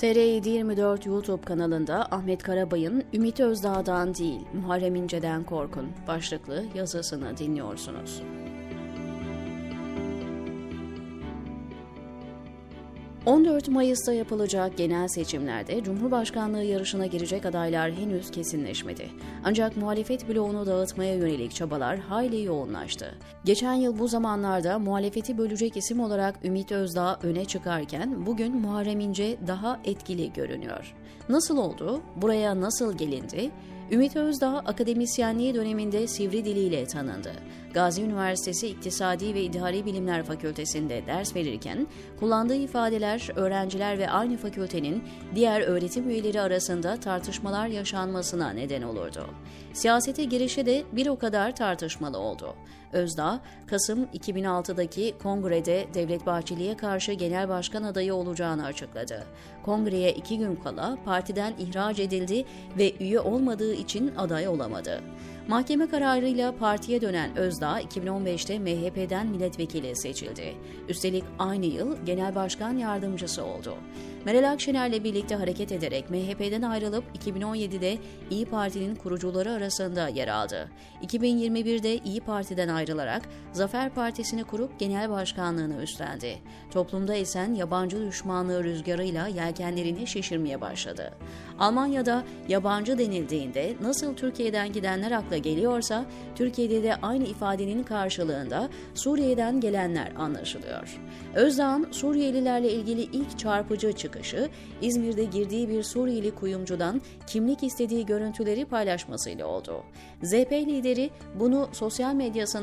TR724 YouTube kanalında Ahmet Karabay'ın Ümit Özdağ'dan değil Muharrem İnce'den korkun başlıklı yazısını dinliyorsunuz. 14 Mayıs'ta yapılacak genel seçimlerde Cumhurbaşkanlığı yarışına girecek adaylar henüz kesinleşmedi. Ancak muhalefet bloğunu dağıtmaya yönelik çabalar hayli yoğunlaştı. Geçen yıl bu zamanlarda muhalefeti bölecek isim olarak Ümit Özdağ öne çıkarken bugün Muharrem İnce daha etkili görünüyor. Nasıl oldu? Buraya nasıl gelindi? Ümit Özdağ akademisyenliği döneminde sivri diliyle tanındı. Gazi Üniversitesi İktisadi ve İdari Bilimler Fakültesinde ders verirken kullandığı ifadeler öğrenciler ve aynı fakültenin diğer öğretim üyeleri arasında tartışmalar yaşanmasına neden olurdu. Siyasete girişi de bir o kadar tartışmalı oldu. Özdağ, Kasım 2006'daki kongrede Devlet Bahçeli'ye karşı genel başkan adayı olacağını açıkladı. Kongreye iki gün kala partiden ihraç edildi ve üye olmadığı için aday olamadı. Mahkeme kararıyla partiye dönen Özdağ 2015'te MHP'den milletvekili seçildi. Üstelik aynı yıl genel başkan yardımcısı oldu. Meral Akşener'le birlikte hareket ederek MHP'den ayrılıp 2017'de İyi Parti'nin kurucuları arasında yer aldı. 2021'de İyi Parti'den ayrılarak Zafer Partisi'ni kurup genel başkanlığını üstlendi. Toplumda esen yabancı düşmanlığı rüzgarıyla yelkenlerini şişirmeye başladı. Almanya'da yabancı denildiğinde nasıl Türkiye'den gidenler akla geliyorsa Türkiye'de de aynı ifadenin karşılığında Suriye'den gelenler anlaşılıyor. Özdağ'ın Suriyelilerle ilgili ilk çarpıcı çıkışı İzmir'de girdiği bir Suriyeli kuyumcudan kimlik istediği görüntüleri paylaşmasıyla oldu. ZP lideri bunu sosyal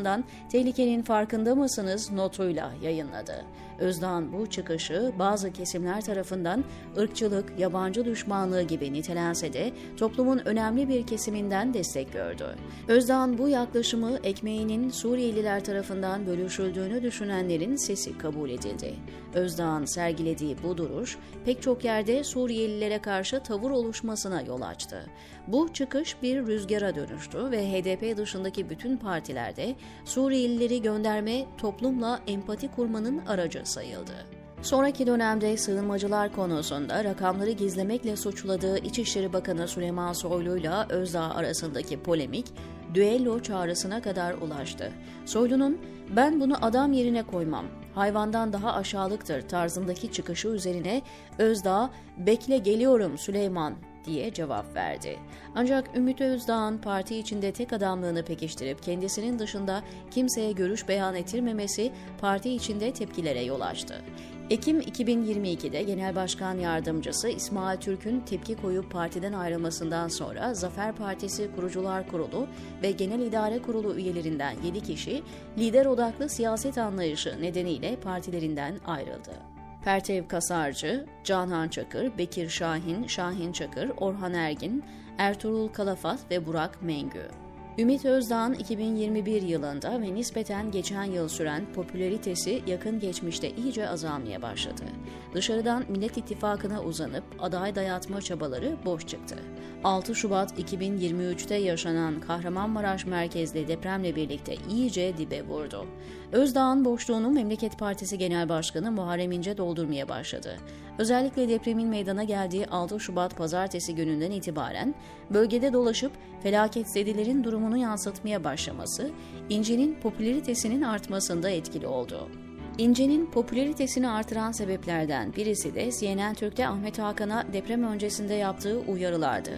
medyasından tehlikenin farkında mısınız notuyla yayınladı. Özdağ'ın bu çıkışı bazı kesimler tarafından ırkçılık, yabancı düşmanlığı gibi nitelense de toplumun önemli bir kesiminden destek gördü. Özdağ'ın bu yaklaşımı ekmeğinin Suriyeliler tarafından bölüşüldüğünü düşünenlerin sesi kabul edildi. Özdağ'ın sergilediği bu duruş pek çok yerde Suriyelilere karşı tavır oluşmasına yol açtı. Bu çıkış bir rüzgara dönüştü ve HDP dışındaki bütün partilerde Suriyelileri gönderme toplumla empati kurmanın aracı sayıldı. Sonraki dönemde sığınmacılar konusunda rakamları gizlemekle suçladığı İçişleri Bakanı Süleyman Soylu ile Özdağ arasındaki polemik düello çağrısına kadar ulaştı. Soylu'nun ben bunu adam yerine koymam, hayvandan daha aşağılıktır tarzındaki çıkışı üzerine Özdağ bekle geliyorum Süleyman diye cevap verdi. Ancak Ümit Özdağ'ın parti içinde tek adamlığını pekiştirip kendisinin dışında kimseye görüş beyan ettirmemesi parti içinde tepkilere yol açtı. Ekim 2022'de Genel Başkan Yardımcısı İsmail Türk'ün tepki koyup partiden ayrılmasından sonra Zafer Partisi Kurucular Kurulu ve Genel İdare Kurulu üyelerinden 7 kişi lider odaklı siyaset anlayışı nedeniyle partilerinden ayrıldı. Pertev Kasarcı, Canhan Çakır, Bekir Şahin, Şahin Çakır, Orhan Ergin, Ertuğrul Kalafat ve Burak Mengü. Ümit Özdağ'ın 2021 yılında ve nispeten geçen yıl süren popülaritesi yakın geçmişte iyice azalmaya başladı. Dışarıdan Millet İttifakı'na uzanıp aday dayatma çabaları boş çıktı. 6 Şubat 2023'te yaşanan Kahramanmaraş merkezli depremle birlikte iyice dibe vurdu. Özdağ'ın boşluğunu Memleket Partisi Genel Başkanı Muharrem İnce doldurmaya başladı. Özellikle depremin meydana geldiği 6 Şubat pazartesi gününden itibaren bölgede dolaşıp felaketsedilerin durumunu yansıtmaya başlaması, İnce'nin popülaritesinin artmasında etkili oldu. İnce'nin popülaritesini artıran sebeplerden birisi de CNN Türk'te Ahmet Hakan'a deprem öncesinde yaptığı uyarılardı.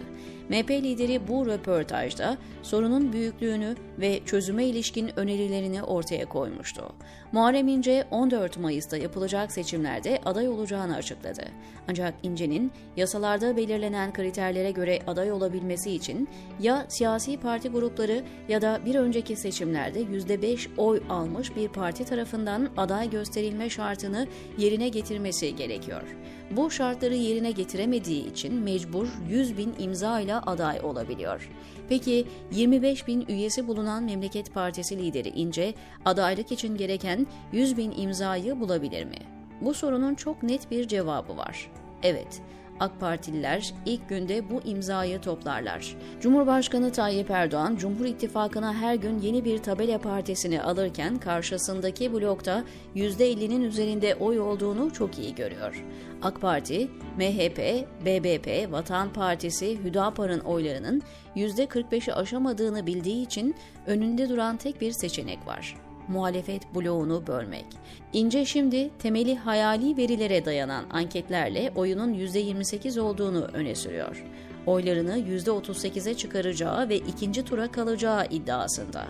MHP lideri bu röportajda sorunun büyüklüğünü ve çözüme ilişkin önerilerini ortaya koymuştu. Muharrem İnce 14 Mayıs'ta yapılacak seçimlerde aday olacağını açıkladı. Ancak İnce'nin yasalarda belirlenen kriterlere göre aday olabilmesi için ya siyasi parti grupları ya da bir önceki seçimlerde %5 oy almış bir parti tarafından aday gösterilme şartını yerine getirmesi gerekiyor. Bu şartları yerine getiremediği için mecbur 100 bin imza ile aday olabiliyor. Peki 25 bin üyesi bulunan Memleket Partisi lideri İnce adaylık için gereken 100 bin imzayı bulabilir mi? Bu sorunun çok net bir cevabı var. Evet, AK Partililer ilk günde bu imzayı toplarlar. Cumhurbaşkanı Tayyip Erdoğan, Cumhur İttifakı'na her gün yeni bir tabela partisini alırken karşısındaki blokta %50'nin üzerinde oy olduğunu çok iyi görüyor. AK Parti, MHP, BBP, Vatan Partisi, Hüdapar'ın oylarının %45'i aşamadığını bildiği için önünde duran tek bir seçenek var muhalefet bloğunu bölmek. İnce şimdi temeli hayali verilere dayanan anketlerle oyunun %28 olduğunu öne sürüyor. Oylarını %38'e çıkaracağı ve ikinci tura kalacağı iddiasında.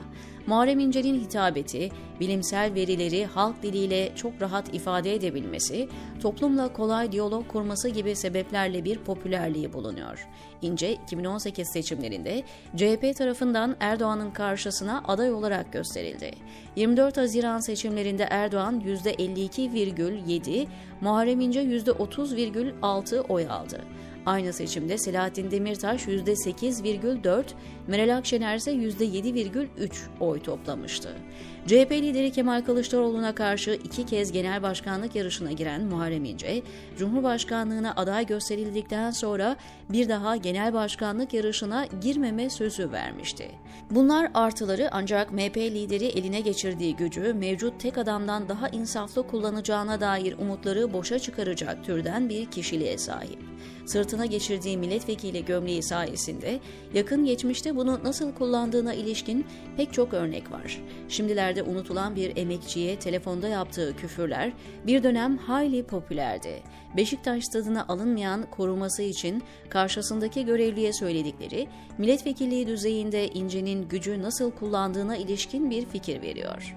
Muharrem İnce'nin hitabeti, bilimsel verileri halk diliyle çok rahat ifade edebilmesi, toplumla kolay diyalog kurması gibi sebeplerle bir popülerliği bulunuyor. İnce 2018 seçimlerinde CHP tarafından Erdoğan'ın karşısına aday olarak gösterildi. 24 Haziran seçimlerinde Erdoğan %52,7, Muharrem İnce %30,6 oy aldı. Aynı seçimde Selahattin Demirtaş %8,4, Meral Akşener ise %7,3 oy toplamıştı. CHP lideri Kemal Kılıçdaroğlu'na karşı iki kez genel başkanlık yarışına giren Muharrem İnce, Cumhurbaşkanlığına aday gösterildikten sonra bir daha genel başkanlık yarışına girmeme sözü vermişti. Bunlar artıları ancak MHP lideri eline geçirdiği gücü mevcut tek adamdan daha insaflı kullanacağına dair umutları boşa çıkaracak türden bir kişiliğe sahip. Sırtına geçirdiği milletvekili gömleği sayesinde yakın geçmişte bunu nasıl kullandığına ilişkin pek çok örnek var. Şimdilerde unutulan bir emekçiye telefonda yaptığı küfürler bir dönem hayli popülerdi. Beşiktaş stadına alınmayan koruması için karşısındaki görevliye söyledikleri milletvekilliği düzeyinde İnce'nin gücü nasıl kullandığına ilişkin bir fikir veriyor.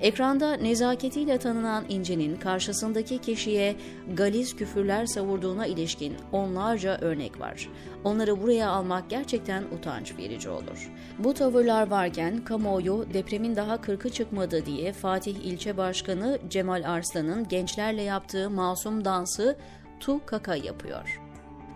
Ekranda nezaketiyle tanınan İnce'nin karşısındaki kişiye galiz küfürler savurduğuna ilişkin onlarca örnek var. Onları buraya almak gerçekten utanç verici olur. Bu tavırlar varken kamuoyu depremin daha kırkı çıkmadı diye Fatih İlçe Başkanı Cemal Arslan'ın gençlerle yaptığı masum dansı tu kaka yapıyor.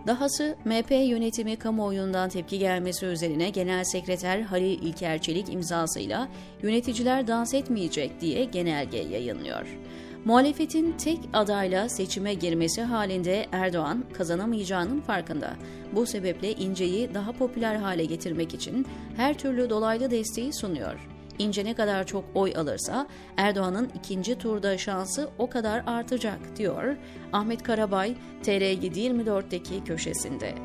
Dahası MHP yönetimi kamuoyundan tepki gelmesi üzerine Genel Sekreter Halil İlker Çelik imzasıyla yöneticiler dans etmeyecek diye genelge yayınlıyor. Muhalefetin tek adayla seçime girmesi halinde Erdoğan kazanamayacağının farkında. Bu sebeple İnce'yi daha popüler hale getirmek için her türlü dolaylı desteği sunuyor. İnce ne kadar çok oy alırsa Erdoğan'ın ikinci turda şansı o kadar artacak diyor Ahmet Karabay TR724'deki köşesinde.